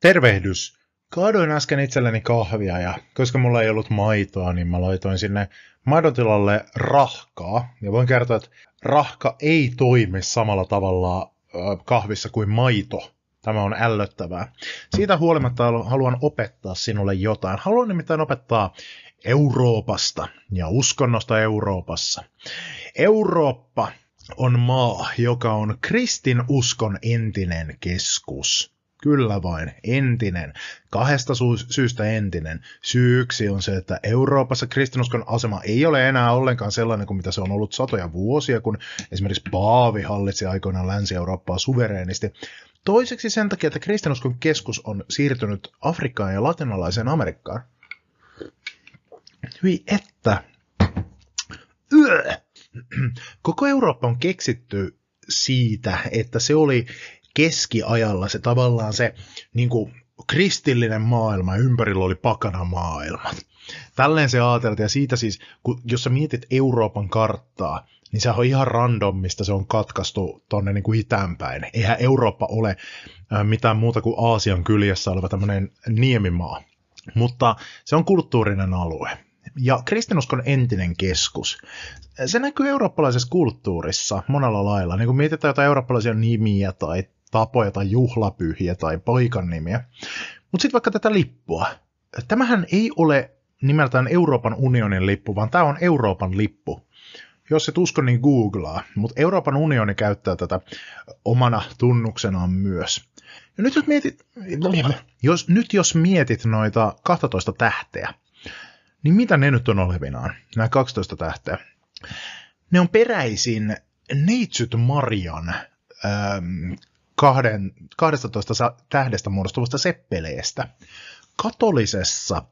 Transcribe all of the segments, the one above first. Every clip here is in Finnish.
Tervehdys! Kaadoin äsken itselleni kahvia ja koska mulla ei ollut maitoa, niin mä laitoin sinne maidontilalle rahkaa. Ja voin kertoa, että rahka ei toimi samalla tavalla kahvissa kuin maito. Tämä on ällöttävää. Siitä huolimatta haluan opettaa sinulle jotain. Haluan nimittäin opettaa Euroopasta ja uskonnosta Euroopassa. Eurooppa on maa, joka on kristin uskon entinen keskus. Kyllä vain, entinen. Kahdesta syystä entinen. Syy yksi on se, että Euroopassa kristinuskon asema ei ole enää ollenkaan sellainen kuin mitä se on ollut satoja vuosia, kun esimerkiksi Paavi hallitsi aikoinaan Länsi-Eurooppaa suvereenisti. Toiseksi sen takia, että kristinuskon keskus on siirtynyt Afrikkaan ja latinalaiseen Amerikkaan. Hyi että. Yö. Koko Eurooppa on keksitty siitä, että se oli keskiajalla se tavallaan se niin kuin, kristillinen maailma ja ympärillä oli pakana maailma. Tälleen se ajateltiin ja siitä siis, kun, jos sä mietit Euroopan karttaa, niin se on ihan random, mistä se on katkaistu tonne niin kuin. Eihän Eurooppa ole mitään muuta kuin Aasian kyljessä oleva tämmöinen niemimaa. Mutta se on kulttuurinen alue ja kristinuskon entinen keskus. Se näkyy eurooppalaisessa kulttuurissa monella lailla. Niin kun mietitään jotain eurooppalaisia nimiä tai tapoja tai juhlapyhiä tai paikan nimiä. Mutta sitten vaikka tätä lippua. Tämähän ei ole nimeltään Euroopan unionin lippu, vaan tämä on Euroopan lippu. Jos et usko, niin googlaa. Mutta Euroopan unioni käyttää tätä omana tunnuksenaan myös. Ja nyt jos mietit, jos, nyt jos mietit noita 12 tähteä, niin mitä ne nyt on olevinaan, nämä 12 tähteä? Ne on peräisin Neitsyt Marian ähm, kahden, 12 tähdestä muodostuvasta seppeleestä. Katolisessa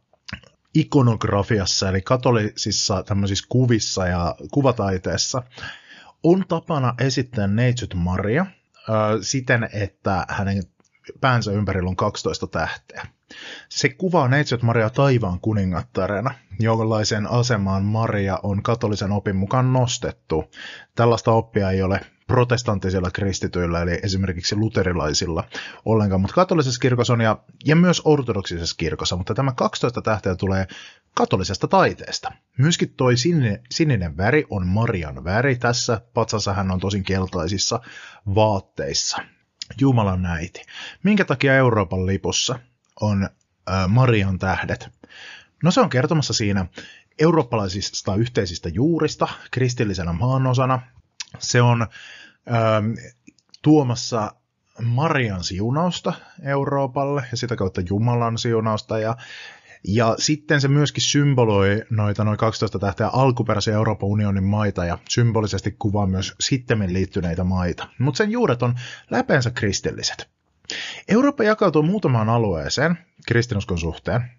ikonografiassa, eli katolisissa tämmöisissä kuvissa ja kuvataiteessa, on tapana esittää Neitsyt Maria äh, siten, että hänen päänsä ympärillä on 12 tähteä. Se kuvaa Neitsyt Maria taivaan kuningattarena, jollaisen asemaan Maria on katolisen opin mukaan nostettu. Tällaista oppia ei ole protestanttisilla kristityillä, eli esimerkiksi luterilaisilla ollenkaan, mutta katolisessa kirkossa on ja, ja myös ortodoksisessa kirkossa, mutta tämä 12 tähteä tulee katolisesta taiteesta. Myöskin toi sininen, sininen väri on Marian väri. Tässä patsassa hän on tosin keltaisissa vaatteissa. Jumalan näiti. Minkä takia Euroopan lipussa on äh, Marian tähdet? No se on kertomassa siinä eurooppalaisista yhteisistä juurista kristillisenä maanosana. Se on ähm, tuomassa Marian siunausta Euroopalle ja sitä kautta Jumalan siunausta ja ja sitten se myöskin symboloi noita noin 12 tähteä alkuperäisiä Euroopan unionin maita ja symbolisesti kuvaa myös sittemmin liittyneitä maita. Mutta sen juuret on läpeensä kristilliset. Eurooppa jakautuu muutamaan alueeseen kristinuskon suhteen.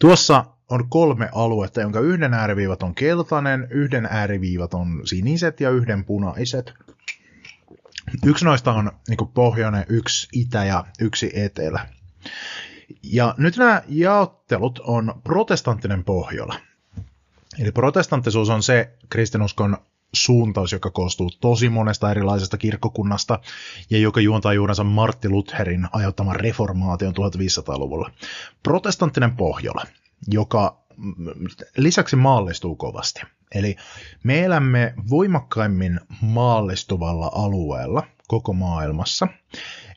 Tuossa on kolme aluetta, jonka yhden ääriviivat on keltainen, yhden ääriviivat on siniset ja yhden punaiset. Yksi noista on niin pohjoinen, yksi itä ja yksi etelä. Ja nyt nämä jaottelut on protestanttinen Pohjola. Eli protestanttisuus on se kristinuskon suuntaus, joka koostuu tosi monesta erilaisesta kirkkokunnasta ja joka juontaa juurensa Martti Lutherin aiheuttaman reformaation 1500-luvulla. Protestanttinen Pohjola, joka lisäksi maallistuu kovasti. Eli me elämme voimakkaimmin maallistuvalla alueella koko maailmassa.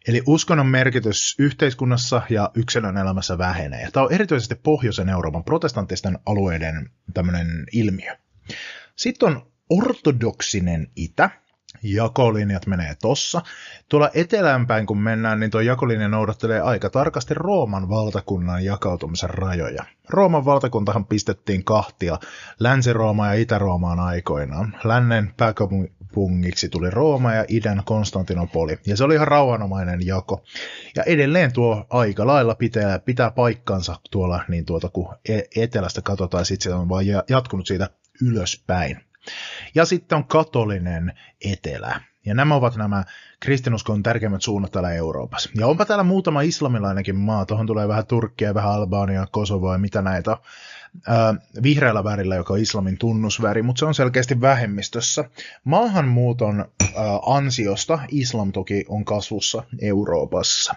Eli uskonnon merkitys yhteiskunnassa ja yksilön elämässä vähenee. Tämä on erityisesti pohjoisen Euroopan protestanttisten alueiden tämmöinen ilmiö. Sitten on ortodoksinen itä, jakolinjat menee tossa. Tuolla eteläänpäin kun mennään, niin tuo jakolinja noudattelee aika tarkasti Rooman valtakunnan jakautumisen rajoja. Rooman valtakuntahan pistettiin kahtia Länsi-Rooma ja Itä-Roomaan aikoinaan. Lännen pääkaupungiksi tuli Rooma ja idän Konstantinopoli, ja se oli ihan rauhanomainen jako. Ja edelleen tuo aika lailla pitää, pitää paikkansa tuolla, niin tuota, kun e- etelästä katsotaan, sitten se on vaan jatkunut siitä ylöspäin. Ja sitten on katolinen etelä. Ja nämä ovat nämä kristinuskon tärkeimmät suunnat täällä Euroopassa. Ja onpa täällä muutama islamilainenkin maa. Tuohon tulee vähän Turkkia, vähän Albania, Kosovoa ja mitä näitä. Vihreällä värillä, joka on islamin tunnusväri, mutta se on selkeästi vähemmistössä. Maahanmuuton ansiosta islam toki on kasvussa Euroopassa.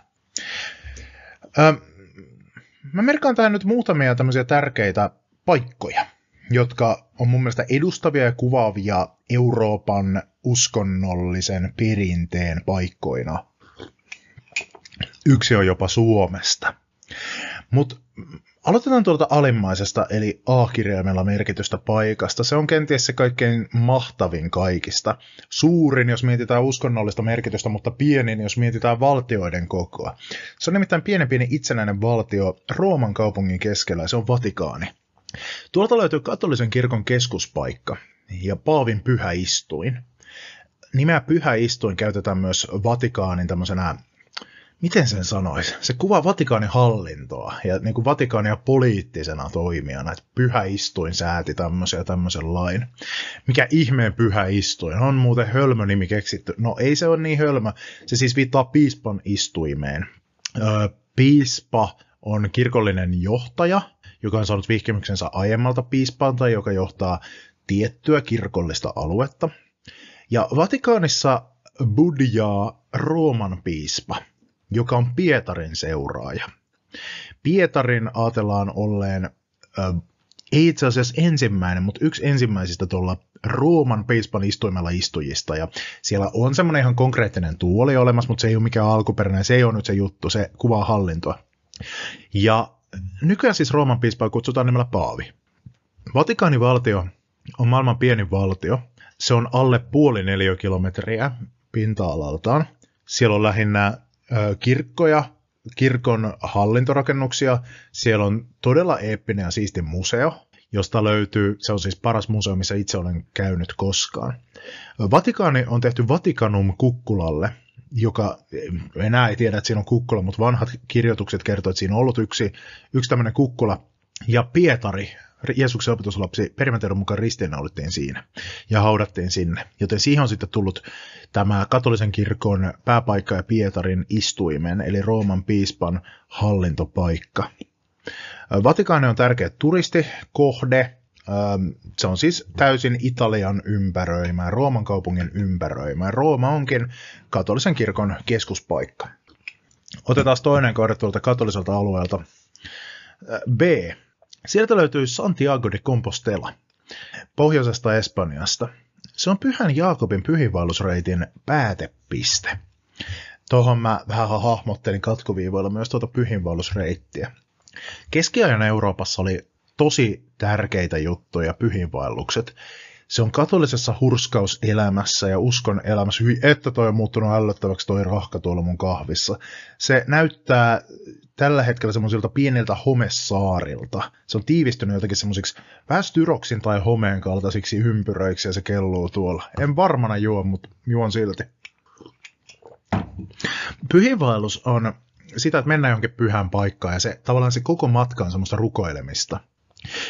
Mä merkaan tähän nyt muutamia tämmöisiä tärkeitä paikkoja jotka on mun mielestä edustavia ja kuvaavia Euroopan uskonnollisen perinteen paikkoina. Yksi on jopa Suomesta. Mutta aloitetaan tuolta alimmaisesta, eli A-kirjaimella merkitystä paikasta. Se on kenties se kaikkein mahtavin kaikista. Suurin, jos mietitään uskonnollista merkitystä, mutta pienin, jos mietitään valtioiden kokoa. Se on nimittäin pienen pieni itsenäinen valtio Rooman kaupungin keskellä, se on Vatikaani. Tuolta löytyy katolisen kirkon keskuspaikka ja Paavin pyhäistuin. Nimeä pyhäistuin käytetään myös Vatikaanin tämmöisenä, miten sen sanoisi, se kuvaa Vatikaanin hallintoa ja niin kuin Vatikaania poliittisena toimijana, että pyhäistuin sääti tämmöisen ja tämmöisen lain. Mikä ihmeen pyhäistuin? On muuten hölmö nimi keksitty. No ei se ole niin hölmö, se siis viittaa piispan istuimeen. Öö, piispa on kirkollinen johtaja, joka on saanut vihkimyksensä aiemmalta piispalta, joka johtaa tiettyä kirkollista aluetta. Ja Vatikaanissa budjaa Rooman piispa, joka on Pietarin seuraaja. Pietarin ajatellaan olleen, äh, ei itse asiassa ensimmäinen, mutta yksi ensimmäisistä tuolla Rooman piispan istuimella istujista. Ja siellä on semmoinen ihan konkreettinen tuoli olemassa, mutta se ei ole mikään alkuperäinen, se ei ole nyt se juttu, se kuvaa hallintoa. Ja Nykyään siis Rooman piispaa kutsutaan nimellä Paavi. Vatikaanivaltio on maailman pienin valtio. Se on alle puoli neliökilometriä pinta-alaltaan. Siellä on lähinnä kirkkoja, kirkon hallintorakennuksia. Siellä on todella eeppinen ja siisti museo, josta löytyy, se on siis paras museo, missä itse olen käynyt koskaan. Vatikaani on tehty Vatikanum kukkulalle, joka enää ei tiedä, että siinä on kukkula, mutta vanhat kirjoitukset kertovat, että siinä on ollut yksi, yksi tämmöinen kukkula. Ja Pietari, Jeesuksen opetuslapsi, perimenteiden mukaan ristiinnaulittiin siinä ja haudattiin sinne. Joten siihen on sitten tullut tämä katolisen kirkon pääpaikka ja Pietarin istuimen, eli Rooman piispan hallintopaikka. Vatikaani on tärkeä turistikohde, se on siis täysin Italian ympäröimä, Rooman kaupungin ympäröimä. Rooma onkin katolisen kirkon keskuspaikka. Otetaan toinen kohde tuolta katoliselta alueelta. B. Sieltä löytyy Santiago de Compostela, pohjoisesta Espanjasta. Se on Pyhän Jaakobin pyhiinvaellusreitin päätepiste. Tuohon mä vähän hahmottelin katkoviivoilla myös tuota pyhiinvaellusreittiä. Keskiajan Euroopassa oli tosi tärkeitä juttuja, pyhinvaellukset. Se on katolisessa hurskauselämässä ja uskon elämässä, hyvin, että toi on muuttunut ällöttäväksi toi rahka tuolla mun kahvissa. Se näyttää tällä hetkellä semmoisilta pieniltä homesaarilta. Se on tiivistynyt jotenkin semmoisiksi vähän styroksin tai homeen kaltaisiksi ympyröiksi ja se kelluu tuolla. En varmana juo, mutta juon silti. Pyhinvaellus on sitä, että mennään johonkin pyhään paikkaan ja se tavallaan se koko matka on semmoista rukoilemista.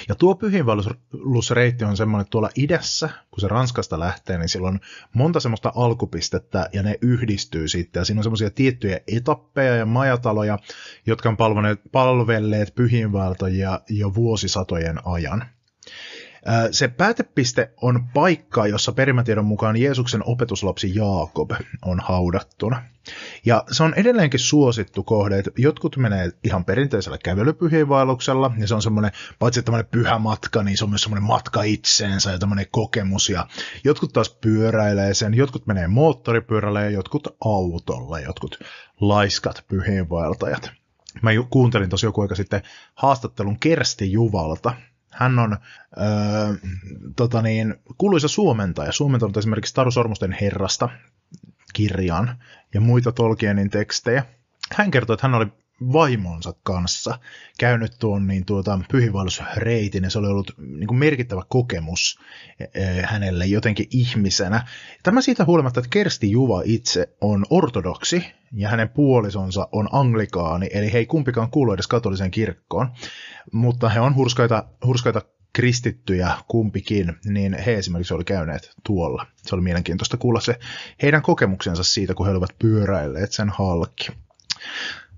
Ja tuo pyhinvaellusreitti on semmoinen, että tuolla idässä, kun se Ranskasta lähtee, niin sillä on monta semmoista alkupistettä ja ne yhdistyy sitten. Ja siinä on semmoisia tiettyjä etappeja ja majataloja, jotka on palvelleet, palvelleet jo vuosisatojen ajan. Se päätepiste on paikka, jossa perimätiedon mukaan Jeesuksen opetuslapsi Jaakob on haudattuna. Ja se on edelleenkin suosittu kohde, että jotkut menee ihan perinteisellä kävelypyhiinvaelluksella, ja se on semmoinen, paitsi tämmöinen pyhä matka, niin se on myös semmoinen matka itseensä ja tämmöinen kokemus, ja jotkut taas pyöräilee sen, jotkut menee moottoripyörälle ja jotkut autolla, jotkut laiskat pyhiinvaeltajat. Mä kuuntelin tosi joku aika sitten haastattelun Kersti Juvalta, hän on öö, tota niin, kuuluisa suomentaja, suomentanut esimerkiksi Taru Sormusten herrasta kirjan ja muita Tolkienin tekstejä. Hän kertoi, että hän oli vaimonsa kanssa käynyt tuon niin tuota, pyhiinvaellusreitin ja se oli ollut niin kuin merkittävä kokemus e, e, hänelle jotenkin ihmisenä. Tämä siitä huolimatta, että Kersti Juva itse on ortodoksi ja hänen puolisonsa on anglikaani, eli he ei kumpikaan kuulu edes katoliseen kirkkoon, mutta he on hurskaita, hurskaita kristittyjä kumpikin, niin he esimerkiksi oli käyneet tuolla. Se oli mielenkiintoista kuulla se heidän kokemuksensa siitä, kun he olivat pyöräilleet sen halki.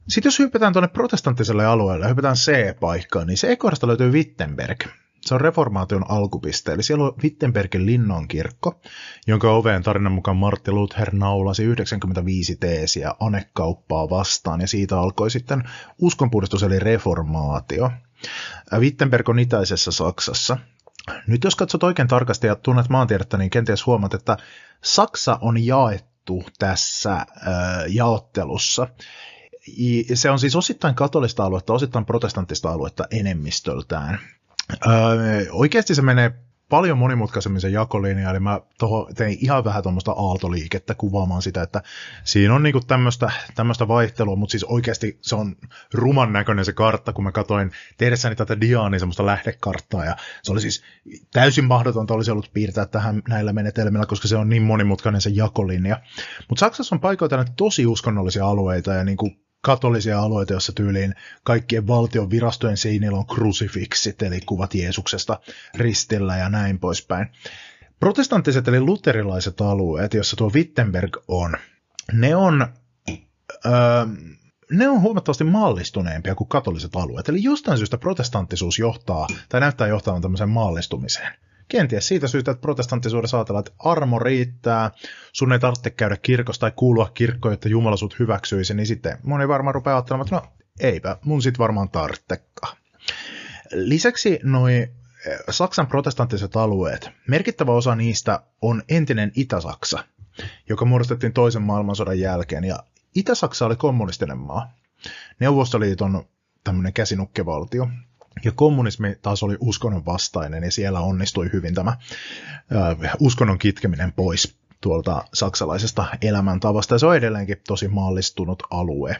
Sitten jos hypätään tuonne protestanttiselle alueelle, hypätään C-paikkaan, niin C-kohdasta löytyy Wittenberg. Se on reformaation alkupiste, eli siellä on Wittenbergin linnon kirkko, jonka oveen tarinan mukaan Martti Luther naulasi 95 teesiä anekauppaa vastaan, ja siitä alkoi sitten uskonpuhdistus eli reformaatio. Wittenberg on itäisessä Saksassa. Nyt jos katsot oikein tarkasti ja tunnet maantiedettä, niin kenties huomaat, että Saksa on jaettu tässä äh, jaottelussa se on siis osittain katolista aluetta, osittain protestanttista aluetta enemmistöltään. Öö, oikeasti se menee paljon monimutkaisemmin se jakolinja, eli mä toho, tein ihan vähän tuommoista aaltoliikettä kuvaamaan sitä, että siinä on niinku tämmöistä vaihtelua, mutta siis oikeasti se on ruman näköinen se kartta, kun mä katsoin tehdessäni tätä diaa, niin semmoista lähdekarttaa, ja se oli siis täysin mahdotonta olisi ollut piirtää tähän näillä menetelmillä, koska se on niin monimutkainen se jakolinja. Mutta Saksassa on paikoiltaan tosi uskonnollisia alueita, ja niinku katolisia alueita, joissa tyyliin kaikkien valtion virastojen seinillä on krusifiksit, eli kuvat Jeesuksesta ristillä ja näin poispäin. Protestanttiset eli luterilaiset alueet, joissa tuo Wittenberg on, ne on, öö, ne on huomattavasti maallistuneempia kuin katoliset alueet. Eli jostain syystä protestanttisuus johtaa, tai näyttää johtavan tämmöiseen maallistumiseen. Kenties siitä syystä, että protestanttisuudessa ajatellaan, että armo riittää, sun ei tarvitse käydä kirkossa tai kuulua kirkkoon, että Jumala sut hyväksyisi, niin sitten moni varmaan rupeaa ajattelemaan, että no eipä, mun sit varmaan tarvitsekaan. Lisäksi noi eh, Saksan protestanttiset alueet, merkittävä osa niistä on entinen Itä-Saksa, joka muodostettiin toisen maailmansodan jälkeen, ja Itä-Saksa oli kommunistinen maa. Neuvostoliiton tämmöinen käsinukkevaltio, ja kommunismi taas oli uskonnon vastainen, ja siellä onnistui hyvin tämä äh, uskonnon kitkeminen pois tuolta saksalaisesta elämäntavasta, ja se on edelleenkin tosi maallistunut alue.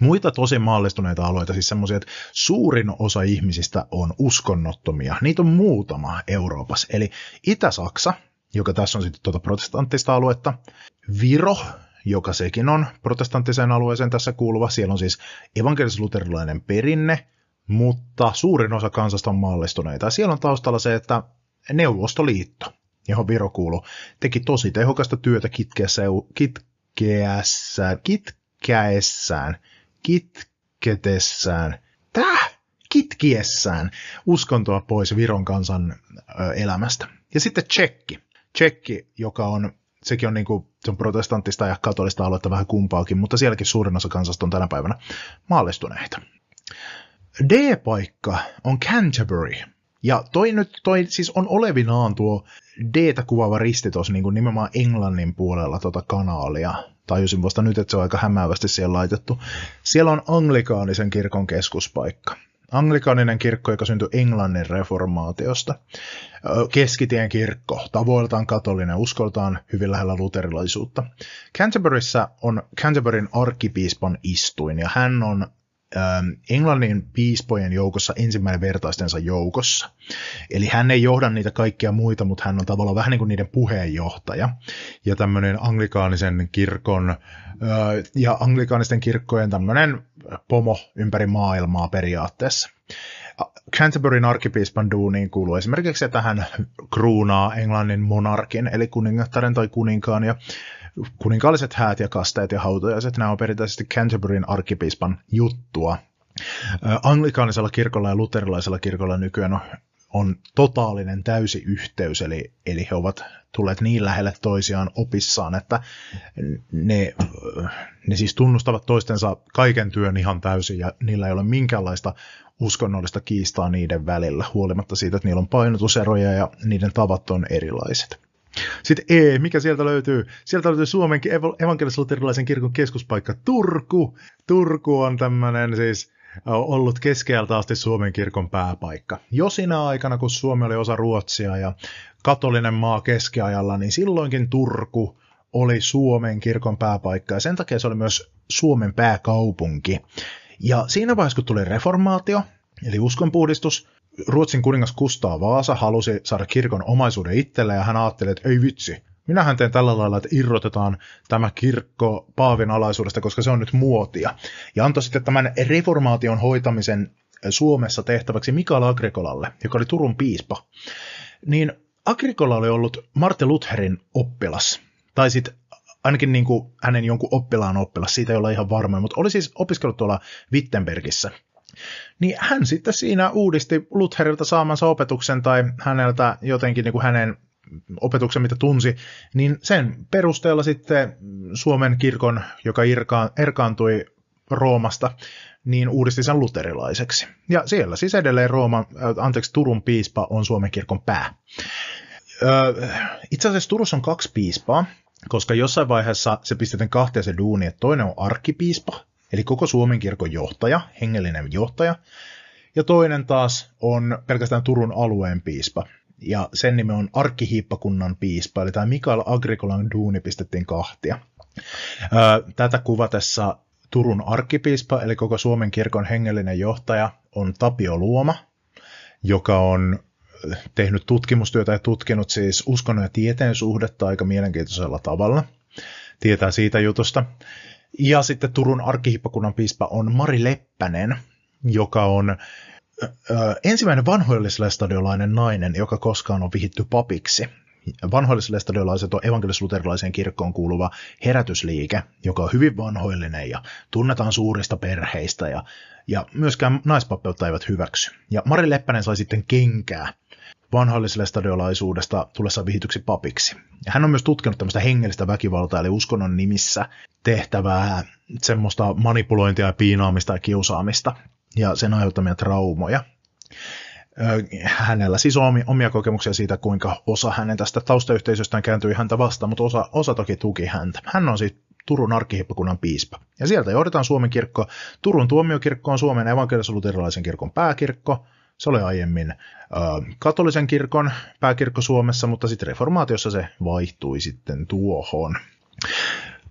Muita tosi maallistuneita alueita, siis semmoisia, että suurin osa ihmisistä on uskonnottomia. Niitä on muutama Euroopassa. Eli Itä-Saksa, joka tässä on sitten tuota protestanttista aluetta, Viro, joka sekin on protestanttiseen alueeseen tässä kuuluva. Siellä on siis evankelis-luterilainen perinne, mutta suurin osa kansasta on maallistuneita. Ja siellä on taustalla se, että Neuvostoliitto, johon Viro kuuluu, teki tosi tehokasta työtä kitkeessä, kitkeässään, kitkäessään, kitketessään, täh, kitkiessään uskontoa pois Viron kansan ö, elämästä. Ja sitten Tsekki. Tsekki, joka on, sekin on, niin kuin, se on protestanttista ja katolista aluetta vähän kumpaakin, mutta sielläkin suurin osa kansasta on tänä päivänä maallistuneita. D-paikka on Canterbury. Ja toi nyt, toi siis on olevinaan tuo D-tä kuvaava risti tuossa niin nimenomaan Englannin puolella tota kanaalia. Tajusin vasta nyt, että se on aika hämäävästi siellä laitettu. Siellä on anglikaanisen kirkon keskuspaikka. Anglikaaninen kirkko, joka syntyi Englannin reformaatiosta. Keskitien kirkko, tavoiltaan katolinen, uskoltaan hyvin lähellä luterilaisuutta. Canterburyssä on Canterburyn arkkipiispan istuin, ja hän on Englannin piispojen joukossa ensimmäinen vertaistensa joukossa. Eli hän ei johda niitä kaikkia muita, mutta hän on tavallaan vähän niin kuin niiden puheenjohtaja. Ja tämmöinen anglikaanisen kirkon ja anglikaanisten kirkkojen tämmöinen pomo ympäri maailmaa periaatteessa. Canterburyn arkkipiispan duuniin kuuluu esimerkiksi, että hän kruunaa Englannin monarkin, eli kuningattaren tai kuninkaan, ja kuninkaalliset häät ja kasteet ja hautajaiset, nämä on perinteisesti Canterburyn arkkipiispan juttua. Anglikaanisella kirkolla ja luterilaisella kirkolla nykyään on on totaalinen täysi yhteys, eli, eli he ovat tulleet niin lähelle toisiaan opissaan, että ne, ne siis tunnustavat toistensa kaiken työn ihan täysin, ja niillä ei ole minkäänlaista uskonnollista kiistaa niiden välillä, huolimatta siitä, että niillä on painotuseroja ja niiden tavat on erilaiset. Sitten E, mikä sieltä löytyy? Sieltä löytyy Suomen evankelis-luterilaisen kirkon keskuspaikka Turku. Turku on tämmöinen siis ollut keskeltä asti Suomen kirkon pääpaikka. Jo siinä aikana, kun Suomi oli osa Ruotsia ja katolinen maa keskiajalla, niin silloinkin Turku oli Suomen kirkon pääpaikka ja sen takia se oli myös Suomen pääkaupunki. Ja siinä vaiheessa, kun tuli reformaatio, eli uskonpuhdistus, Ruotsin kuningas Kustaa Vaasa halusi saada kirkon omaisuuden itselle ja hän ajatteli, että ei vitsi, minähän teen tällä lailla, että irrotetaan tämä kirkko Paavin alaisuudesta, koska se on nyt muotia. Ja antoi sitten tämän reformaation hoitamisen Suomessa tehtäväksi Mikael Agrikolalle, joka oli Turun piispa. Niin Agrikola oli ollut Martin Lutherin oppilas, tai sitten ainakin niin kuin hänen jonkun oppilaan oppilas, siitä ei olla ihan varma, mutta oli siis opiskellut tuolla Wittenbergissä. Niin hän sitten siinä uudisti Lutherilta saamansa opetuksen tai häneltä jotenkin niin kuin hänen opetuksen, mitä tunsi, niin sen perusteella sitten Suomen kirkon, joka erkaantui Roomasta, niin uudisti sen luterilaiseksi. Ja siellä siis edelleen Rooma, äh, anteeksi, Turun piispa on Suomen kirkon pää. Itse asiassa Turussa on kaksi piispaa, koska jossain vaiheessa se pistetään kahteen se duuni, että toinen on arkkipiispa, eli koko Suomen kirkon johtaja, hengellinen johtaja, ja toinen taas on pelkästään Turun alueen piispa, ja sen nimi on arkkihiippakunnan piispa, eli tämä Mikael Agrikolan duuni pistettiin kahtia. Tätä kuvatessa Turun arkkipiispa, eli koko Suomen kirkon hengellinen johtaja, on Tapio Luoma, joka on tehnyt tutkimustyötä ja tutkinut siis uskonnon ja tieteen suhdetta aika mielenkiintoisella tavalla. Tietää siitä jutusta. Ja sitten Turun arkkihippakunnan piispa on Mari Leppänen, joka on ensimmäinen vanhoillislestadiolainen nainen, joka koskaan on vihitty papiksi. Vanhoillislestadiolaiset on evankelis-luterilaiseen kirkkoon kuuluva herätysliike, joka on hyvin vanhoillinen ja tunnetaan suurista perheistä ja, ja myöskään naispappeutta eivät hyväksy. Ja Mari Leppänen sai sitten kenkää vanhoillislestadiolaisuudesta tullessa vihityksi papiksi. Ja hän on myös tutkinut tämmöistä hengellistä väkivaltaa, eli uskonnon nimissä tehtävää semmoista manipulointia ja piinaamista ja kiusaamista ja sen aiheuttamia traumoja. Hänellä siis on omia kokemuksia siitä, kuinka osa hänen tästä taustayhteisöstään kääntyi häntä vastaan, mutta osa, osa toki tuki häntä. Hän on siis Turun arkkihippakunnan piispa. Ja sieltä johdetaan Suomen kirkko. Turun tuomiokirkko on Suomen evankelis kirkon pääkirkko. Se oli aiemmin katolisen kirkon pääkirkko Suomessa, mutta sitten reformaatiossa se vaihtui sitten tuohon.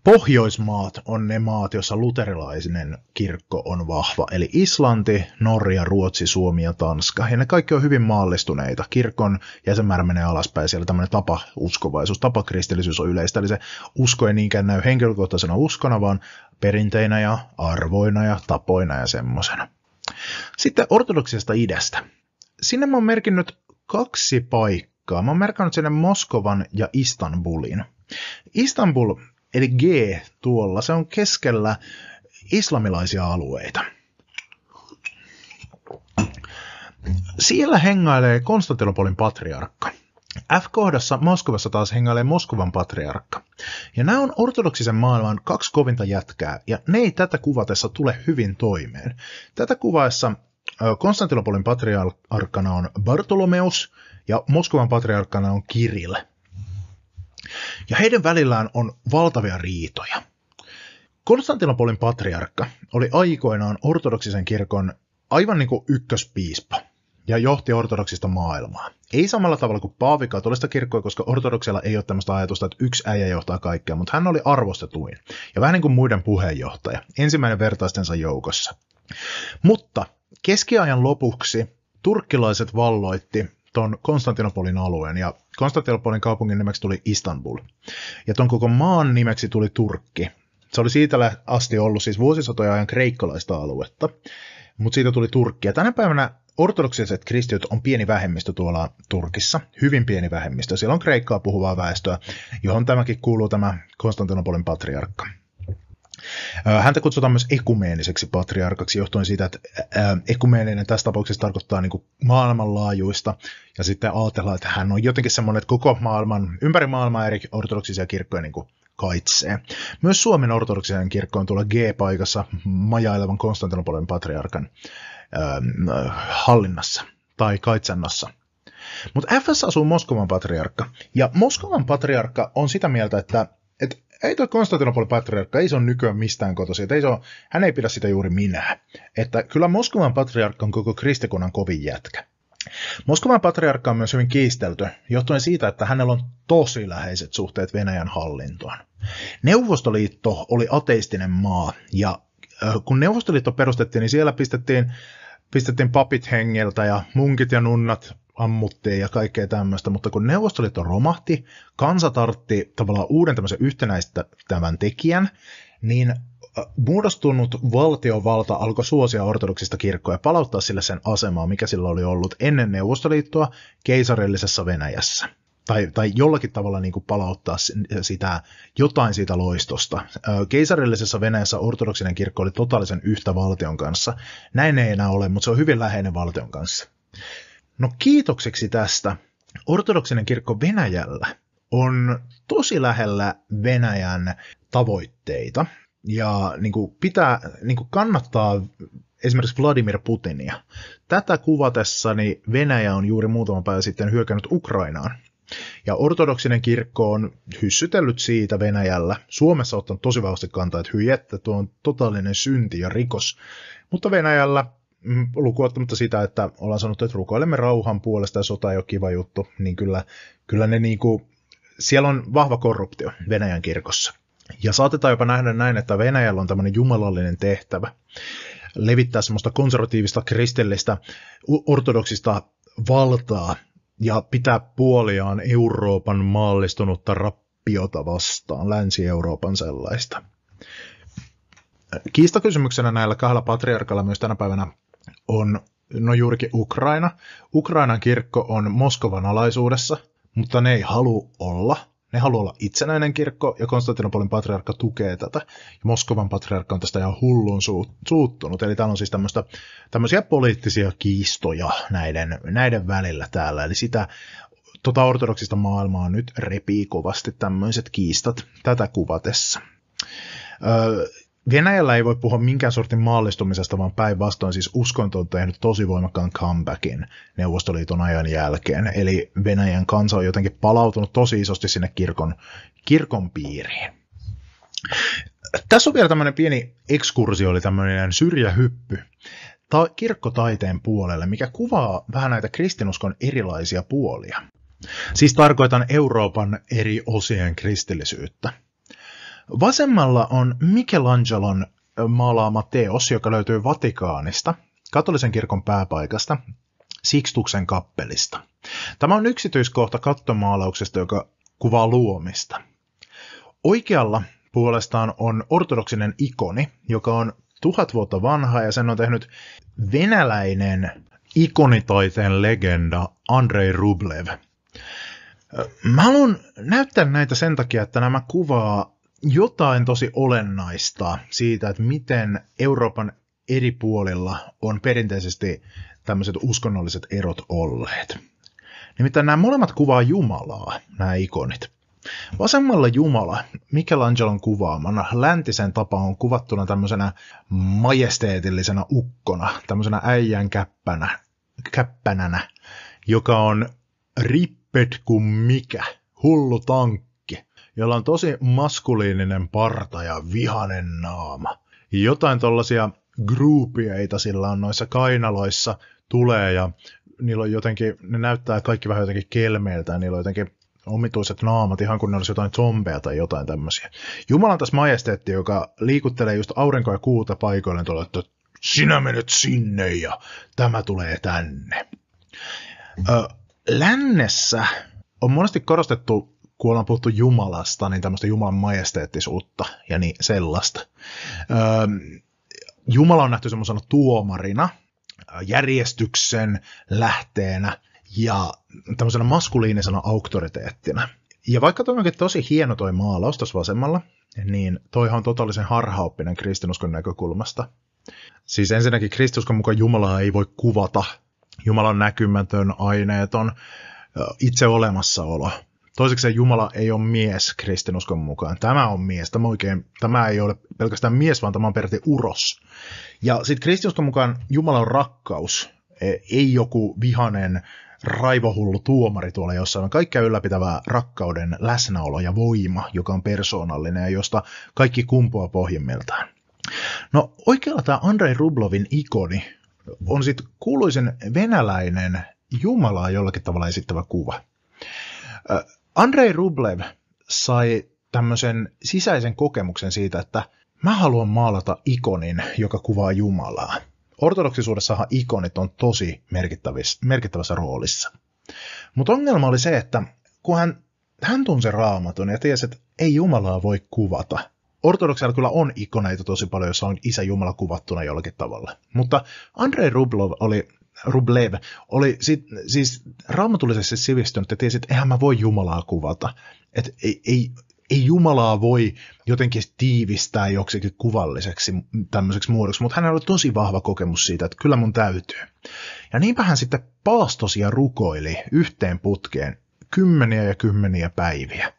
Pohjoismaat on ne maat, joissa luterilainen kirkko on vahva, eli Islanti, Norja, Ruotsi, Suomi ja Tanska. Ja ne kaikki on hyvin maallistuneita. Kirkon jäsenmäärä menee alaspäin, siellä tämmöinen tapa uskovaisuus, tapa kristillisyys on yleistä, eli se usko ei niinkään näy henkilökohtaisena uskona, vaan perinteinä ja arvoina ja tapoina ja semmoisena. Sitten ortodoksista idästä. Sinne mä oon merkinnyt kaksi paikkaa. Mä oon merkannut sinne Moskovan ja Istanbulin. Istanbul, eli G tuolla, se on keskellä islamilaisia alueita. Siellä hengailee Konstantinopolin patriarkka. F-kohdassa Moskovassa taas hengailee Moskovan patriarkka. Ja nämä on ortodoksisen maailman kaksi kovinta jätkää, ja ne ei tätä kuvatessa tule hyvin toimeen. Tätä kuvaessa Konstantinopolin patriarkkana on Bartolomeus, ja Moskovan patriarkkana on Kirill. Ja heidän välillään on valtavia riitoja. Konstantinopolin patriarkka oli aikoinaan ortodoksisen kirkon aivan niin kuin ykköspiispa ja johti ortodoksista maailmaa. Ei samalla tavalla kuin Paavi katolista kirkkoa, koska ortodoksilla ei ole tämmöistä ajatusta, että yksi äijä johtaa kaikkea, mutta hän oli arvostetuin ja vähän niin kuin muiden puheenjohtaja, ensimmäinen vertaistensa joukossa. Mutta keskiajan lopuksi turkkilaiset valloitti ton Konstantinopolin alueen, ja Konstantinopolin kaupungin nimeksi tuli Istanbul. Ja ton koko maan nimeksi tuli Turkki. Se oli siitä asti ollut siis vuosisatoja ajan kreikkalaista aluetta, mutta siitä tuli Turkki. Ja tänä päivänä ortodoksiset kristityt on pieni vähemmistö tuolla Turkissa, hyvin pieni vähemmistö. Siellä on kreikkaa puhuvaa väestöä, johon tämäkin kuuluu tämä Konstantinopolin patriarkka. Häntä kutsutaan myös ekumeeniseksi patriarkaksi johtuen siitä, että ekumeeninen tässä tapauksessa tarkoittaa niin maailmanlaajuista, ja sitten ajatellaan, että hän on jotenkin semmoinen, että koko maailman, ympäri maailmaa eri ortodoksisia kirkkoja niin kaitsee. Myös Suomen ortodoksisen kirkko on tuolla G-paikassa majailevan Konstantinopolin patriarkan hallinnassa tai kaitsannassa. Mutta FS asuu Moskovan patriarkka, ja Moskovan patriarkka on sitä mieltä, että, että ei tuo Konstantinopolin patriarkka, ei se ole nykyään mistään kotoisin, ei se ole, hän ei pidä sitä juuri minä. Että kyllä Moskovan patriarkka on koko kristikunnan kovin jätkä. Moskovan patriarkka on myös hyvin kiistelty, johtuen siitä, että hänellä on tosi läheiset suhteet Venäjän hallintoon. Neuvostoliitto oli ateistinen maa, ja kun Neuvostoliitto perustettiin, niin siellä pistettiin, pistettiin papit hengeltä ja munkit ja nunnat ammuttiin ja kaikkea tämmöistä, mutta kun Neuvostoliitto romahti, kansa tartti tavallaan uuden tämmöisen yhtenäistävän tekijän, niin muodostunut valtiovalta alkoi suosia ortodoksista kirkkoa ja palauttaa sille sen asemaa, mikä sillä oli ollut ennen Neuvostoliittoa keisarillisessa Venäjässä. Tai, tai jollakin tavalla niin kuin palauttaa sitä, jotain siitä loistosta. Keisarillisessa Venäjässä ortodoksinen kirkko oli totaalisen yhtä valtion kanssa. Näin ei enää ole, mutta se on hyvin läheinen valtion kanssa. No kiitokseksi tästä, ortodoksinen kirkko Venäjällä on tosi lähellä Venäjän tavoitteita ja niin kuin pitää, niin kuin kannattaa esimerkiksi Vladimir Putinia. Tätä kuvatessani Venäjä on juuri muutama päivä sitten hyökännyt Ukrainaan. Ja ortodoksinen kirkko on hyssytellyt siitä Venäjällä. Suomessa ottanut tosi vahvasti kantaa, että hyi, että tuo on totaalinen synti ja rikos. Mutta Venäjällä mm, lukuottamatta sitä, että ollaan sanottu, että rukoilemme rauhan puolesta ja sota ei ole kiva juttu, niin kyllä, kyllä ne niinku, siellä on vahva korruptio Venäjän kirkossa. Ja saatetaan jopa nähdä näin, että Venäjällä on tämmöinen jumalallinen tehtävä levittää semmoista konservatiivista, kristillistä, ortodoksista valtaa ja pitää puoliaan Euroopan maallistunutta rappiota vastaan, Länsi-Euroopan sellaista. Kiistakysymyksenä näillä kahdella patriarkalla myös tänä päivänä on no juurikin Ukraina. Ukrainan kirkko on Moskovan alaisuudessa, mutta ne ei halua olla – ne haluaa olla itsenäinen kirkko, ja Konstantinopolin patriarkka tukee tätä. Ja Moskovan patriarkka on tästä ihan hullun suuttunut. Eli täällä on siis tämmöisiä poliittisia kiistoja näiden, näiden välillä täällä. Eli sitä tota ortodoksista maailmaa nyt repii kovasti tämmöiset kiistat tätä kuvatessa. Öö, Venäjällä ei voi puhua minkään sortin maallistumisesta, vaan päinvastoin siis uskonto on tehnyt tosi voimakkaan comebackin Neuvostoliiton ajan jälkeen. Eli Venäjän kansa on jotenkin palautunut tosi isosti sinne kirkon, kirkon piiriin. Tässä on vielä tämmöinen pieni ekskursio, oli tämmöinen syrjähyppy ta- kirkkotaiteen puolelle, mikä kuvaa vähän näitä kristinuskon erilaisia puolia. Siis tarkoitan Euroopan eri osien kristillisyyttä. Vasemmalla on Michelangelon maalaama teos, joka löytyy Vatikaanista, katolisen kirkon pääpaikasta, Sixtuksen kappelista. Tämä on yksityiskohta kattomaalauksesta, joka kuvaa luomista. Oikealla puolestaan on ortodoksinen ikoni, joka on tuhat vuotta vanha ja sen on tehnyt venäläinen ikonitaiteen legenda Andrei Rublev. Mä haluan näyttää näitä sen takia, että nämä kuvaa jotain tosi olennaista siitä, että miten Euroopan eri puolilla on perinteisesti tämmöiset uskonnolliset erot olleet. Nimittäin nämä molemmat kuvaa Jumalaa, nämä ikonit. Vasemmalla Jumala, Michelangelon kuvaamana, läntisen tapa on kuvattuna tämmöisenä majesteetillisena ukkona, tämmöisenä äijän käppänä, käppänänä, joka on rippet kuin mikä, hullu tankki jolla on tosi maskuliininen parta ja vihanen naama. Jotain tollasia groupieita sillä on noissa kainaloissa tulee ja niillä on jotenkin, ne näyttää kaikki vähän jotenkin kelmeiltä ja niillä on jotenkin omituiset naamat, ihan kun ne olisi jotain zombeja tai jotain tämmöisiä. Jumalan tässä majesteetti, joka liikuttelee just aurinkoa ja kuuta paikoille, tulee, että sinä menet sinne ja tämä tulee tänne. Ö, lännessä on monesti korostettu kun ollaan puhuttu Jumalasta, niin tämmöistä Jumalan majesteettisuutta ja niin sellaista. Öö, Jumala on nähty semmoisena tuomarina, järjestyksen lähteenä ja tämmöisenä maskuliinisena auktoriteettina. Ja vaikka toi onkin tosi hieno toi maalaus tuossa vasemmalla, niin toihan on totaalisen harhaoppinen kristinuskon näkökulmasta. Siis ensinnäkin kristinuskon mukaan Jumalaa ei voi kuvata. Jumala on näkymätön, aineeton, itse olemassaolo. Toiseksi Jumala ei ole mies kristinuskon mukaan. Tämä on mies. Tämä, oikein, tämä ei ole pelkästään mies, vaan tämä on peräti uros. Ja sitten kristinuskon mukaan Jumala on rakkaus, e, ei joku vihanen raivohullu tuomari tuolla jossain, on kaikkea ylläpitävää rakkauden läsnäolo ja voima, joka on persoonallinen ja josta kaikki kumpuaa pohjimmiltaan. No oikealla tämä Andrei Rublovin ikoni on sitten kuuluisen venäläinen Jumalaa jollakin tavalla esittävä kuva. Andrei Rublev sai tämmöisen sisäisen kokemuksen siitä, että mä haluan maalata ikonin, joka kuvaa Jumalaa. Ortodoksisuudessahan ikonit on tosi merkittävässä roolissa. Mutta ongelma oli se, että kun hän, hän tunsi raamatun ja tiesi, että ei Jumalaa voi kuvata. Ortodoksilla kyllä on ikoneita tosi paljon, jossa on isä Jumala kuvattuna jollakin tavalla. Mutta Andrei Rublov oli Rublev oli sit, siis raamatullisesti sivistynyt ja tiesi, että eihän mä voi Jumalaa kuvata. Että ei, ei, ei Jumalaa voi jotenkin tiivistää joksikin kuvalliseksi tämmöiseksi muodoksi, mutta hänellä oli tosi vahva kokemus siitä, että kyllä mun täytyy. Ja niinpä hän sitten paastosi ja rukoili yhteen putkeen kymmeniä ja kymmeniä päiviä.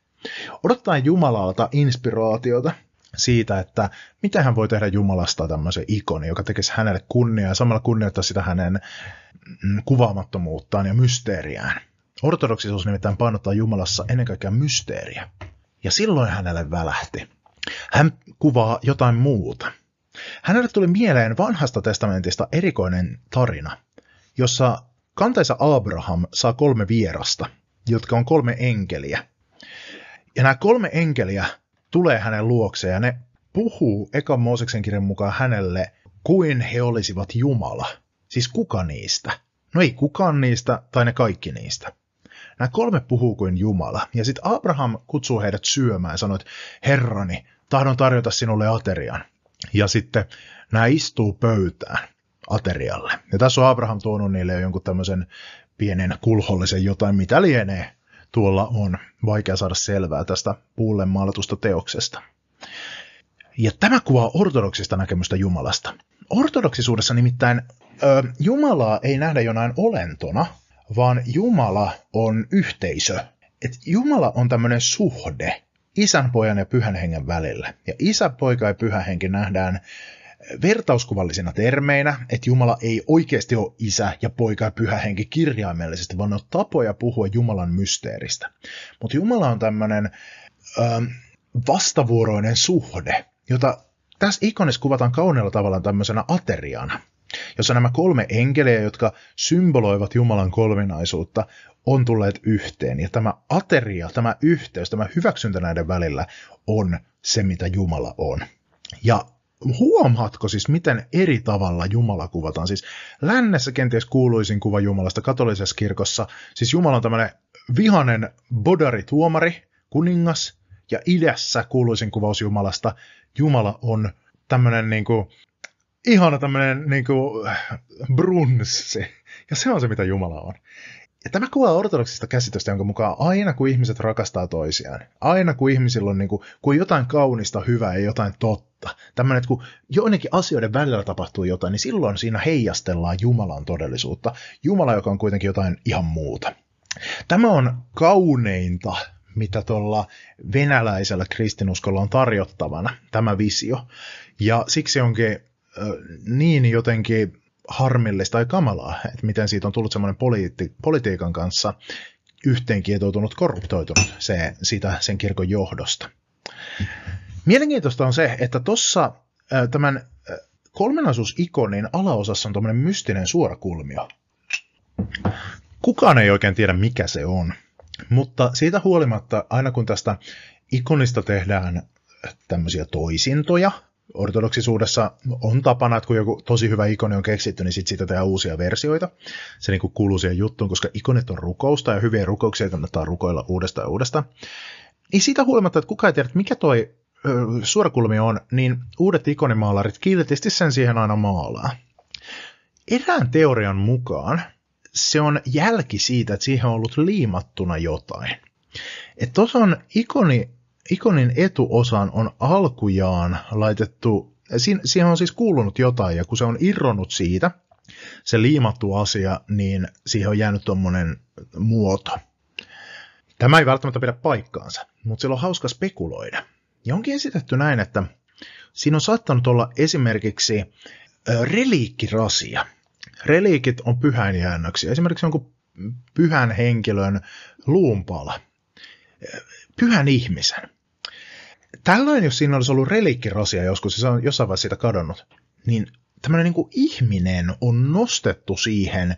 Odottaa Jumalalta inspiraatiota siitä, että mitä hän voi tehdä Jumalasta tämmöisen ikoni, joka tekisi hänelle kunniaa ja samalla kunnioittaa sitä hänen mm, kuvaamattomuuttaan ja mysteeriään. Ortodoksisuus nimittäin painottaa Jumalassa ennen kaikkea mysteeriä. Ja silloin hänelle välähti. Hän kuvaa jotain muuta. Hänelle tuli mieleen vanhasta testamentista erikoinen tarina, jossa kantaisa Abraham saa kolme vierasta, jotka on kolme enkeliä. Ja nämä kolme enkeliä tulee hänen luokseen ja ne puhuu ekan Mooseksen kirjan mukaan hänelle kuin he olisivat Jumala. Siis kuka niistä? No ei kukaan niistä, tai ne kaikki niistä. Nämä kolme puhuu kuin Jumala. Ja sitten Abraham kutsuu heidät syömään ja sanoo, että Herrani, tahdon tarjota sinulle aterian. Ja sitten nämä istuu pöytään aterialle. Ja tässä on Abraham tuonut niille jo jonkun tämmöisen pienen kulhollisen jotain, mitä lienee tuolla on vaikea saada selvää tästä puulle maalatusta teoksesta. Ja tämä kuvaa ortodoksista näkemystä Jumalasta. Ortodoksisuudessa nimittäin ö, Jumalaa ei nähdä jonain olentona, vaan Jumala on yhteisö. Et Jumala on tämmöinen suhde isän, pojan ja pyhän hengen välillä. Ja isä, poika ja pyhä henki nähdään vertauskuvallisina termeinä, että Jumala ei oikeasti ole isä ja poika ja pyhä henki kirjaimellisesti, vaan ne on tapoja puhua Jumalan mysteeristä. Mutta Jumala on tämmöinen vastavuoroinen suhde, jota tässä ikonissa kuvataan kauneella tavalla tämmöisenä ateriana, jossa nämä kolme enkeliä, jotka symboloivat Jumalan kolminaisuutta, on tulleet yhteen. Ja tämä ateria, tämä yhteys, tämä hyväksyntä näiden välillä on se, mitä Jumala on. Ja huomaatko siis, miten eri tavalla Jumala kuvataan? Siis lännessä kenties kuuluisin kuva Jumalasta katolisessa kirkossa. Siis Jumala on tämmöinen vihanen bodari-tuomari, kuningas, ja idässä kuuluisin kuvaus Jumalasta. Jumala on tämmöinen niin kuin, ihana tämmöinen niin kuin, brunssi. Ja se on se, mitä Jumala on. Ja tämä kuvaa ortodoksista käsitystä, jonka mukaan aina kun ihmiset rakastaa toisiaan, aina kun ihmisillä on niin kuin, kun jotain kaunista, hyvää ja jotain totta, tämmöinen, että kun joidenkin asioiden välillä tapahtuu jotain, niin silloin siinä heijastellaan Jumalan todellisuutta. Jumala, joka on kuitenkin jotain ihan muuta. Tämä on kauneinta, mitä tuolla venäläisellä kristinuskolla on tarjottavana, tämä visio. Ja siksi onkin niin jotenkin harmillista tai kamalaa, että miten siitä on tullut semmoinen politi- politiikan kanssa yhteenkietoutunut, korruptoitunut se, sitä, sen kirkon johdosta. Mielenkiintoista on se, että tuossa tämän kolmenaisuusikonin alaosassa on tämmöinen mystinen suorakulmio. Kukaan ei oikein tiedä, mikä se on. Mutta siitä huolimatta, aina kun tästä ikonista tehdään tämmöisiä toisintoja, ortodoksisuudessa on tapana, että kun joku tosi hyvä ikoni on keksitty, niin sitten siitä tehdään uusia versioita. Se niin kuin kuuluu siihen juttuun, koska ikonit on rukousta ja hyviä rukouksia kannattaa rukoilla uudestaan ja uudestaan. Niin siitä huolimatta, että kukaan ei tiedä, että mikä toi suorakulmi on, niin uudet ikonimaalarit kiltisti sen siihen aina maalaa. Erään teorian mukaan se on jälki siitä, että siihen on ollut liimattuna jotain. Että tuossa on ikoni ikonin etuosaan on alkujaan laitettu, siihen on siis kuulunut jotain, ja kun se on irronnut siitä, se liimattu asia, niin siihen on jäänyt tuommoinen muoto. Tämä ei välttämättä pidä paikkaansa, mutta sillä on hauska spekuloida. Ja onkin esitetty näin, että siinä on saattanut olla esimerkiksi reliikkirasia. Reliikit on pyhäinjäännöksiä. Esimerkiksi jonkun pyhän henkilön luumpala. Pyhän ihmisen. Tällöin, jos siinä olisi ollut reliikkirasia joskus, se on jossain vaiheessa siitä kadonnut, niin tämmöinen niin ihminen on nostettu siihen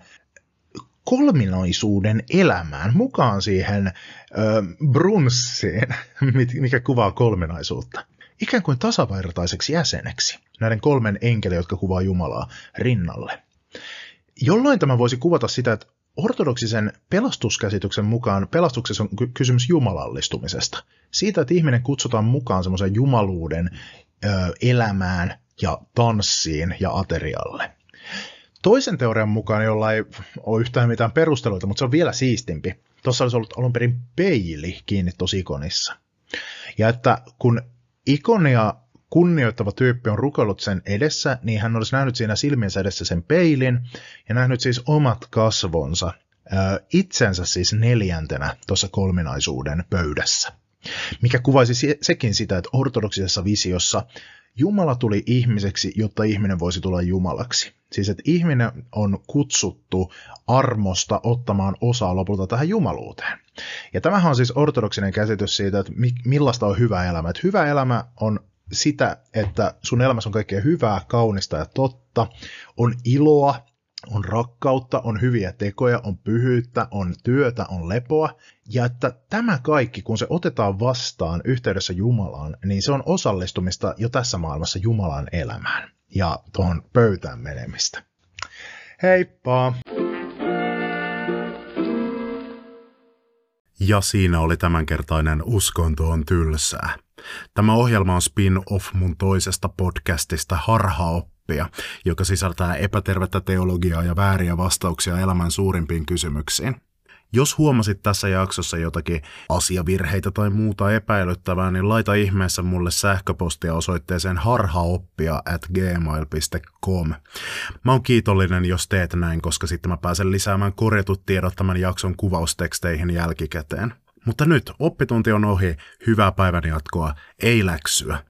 kolminaisuuden elämään, mukaan siihen ö, brunssiin, mikä kuvaa kolminaisuutta. Ikään kuin tasavertaiseksi jäseneksi, näiden kolmen enkeliä, jotka kuvaa Jumalaa, rinnalle. Jolloin tämä voisi kuvata sitä, että ortodoksisen pelastuskäsityksen mukaan pelastuksessa on kysymys jumalallistumisesta. Siitä, että ihminen kutsutaan mukaan semmoisen jumaluuden ö, elämään ja tanssiin ja aterialle. Toisen teorian mukaan, jolla ei ole yhtään mitään perusteluita, mutta se on vielä siistimpi. Tuossa olisi ollut alun perin peili kiinni tuossa ikonissa. Ja että kun ikonia kunnioittava tyyppi on rukoillut sen edessä, niin hän olisi nähnyt siinä silmiensä edessä sen peilin ja nähnyt siis omat kasvonsa, itsensä siis neljäntenä tuossa kolminaisuuden pöydässä. Mikä kuvaisi sekin sitä, että ortodoksisessa visiossa Jumala tuli ihmiseksi, jotta ihminen voisi tulla Jumalaksi. Siis että ihminen on kutsuttu armosta ottamaan osaa lopulta tähän jumaluuteen. Ja tämähän on siis ortodoksinen käsitys siitä, että millaista on hyvä elämä. Että hyvä elämä on sitä, että sun elämässä on kaikkea hyvää, kaunista ja totta, on iloa, on rakkautta, on hyviä tekoja, on pyhyyttä, on työtä, on lepoa. Ja että tämä kaikki, kun se otetaan vastaan yhteydessä Jumalaan, niin se on osallistumista jo tässä maailmassa Jumalan elämään ja tuohon pöytään menemistä. Heippa! Ja siinä oli tämänkertainen Uskonto on tylsää. Tämä ohjelma on spin-off mun toisesta podcastista Harhaoppia, joka sisältää epätervettä teologiaa ja vääriä vastauksia elämän suurimpiin kysymyksiin. Jos huomasit tässä jaksossa jotakin asiavirheitä tai muuta epäilyttävää, niin laita ihmeessä mulle sähköpostia osoitteeseen harhaoppia at gmail.com. Mä oon kiitollinen, jos teet näin, koska sitten mä pääsen lisäämään korjatut tiedot tämän jakson kuvausteksteihin jälkikäteen. Mutta nyt oppitunti on ohi, hyvää päivän jatkoa, ei läksyä.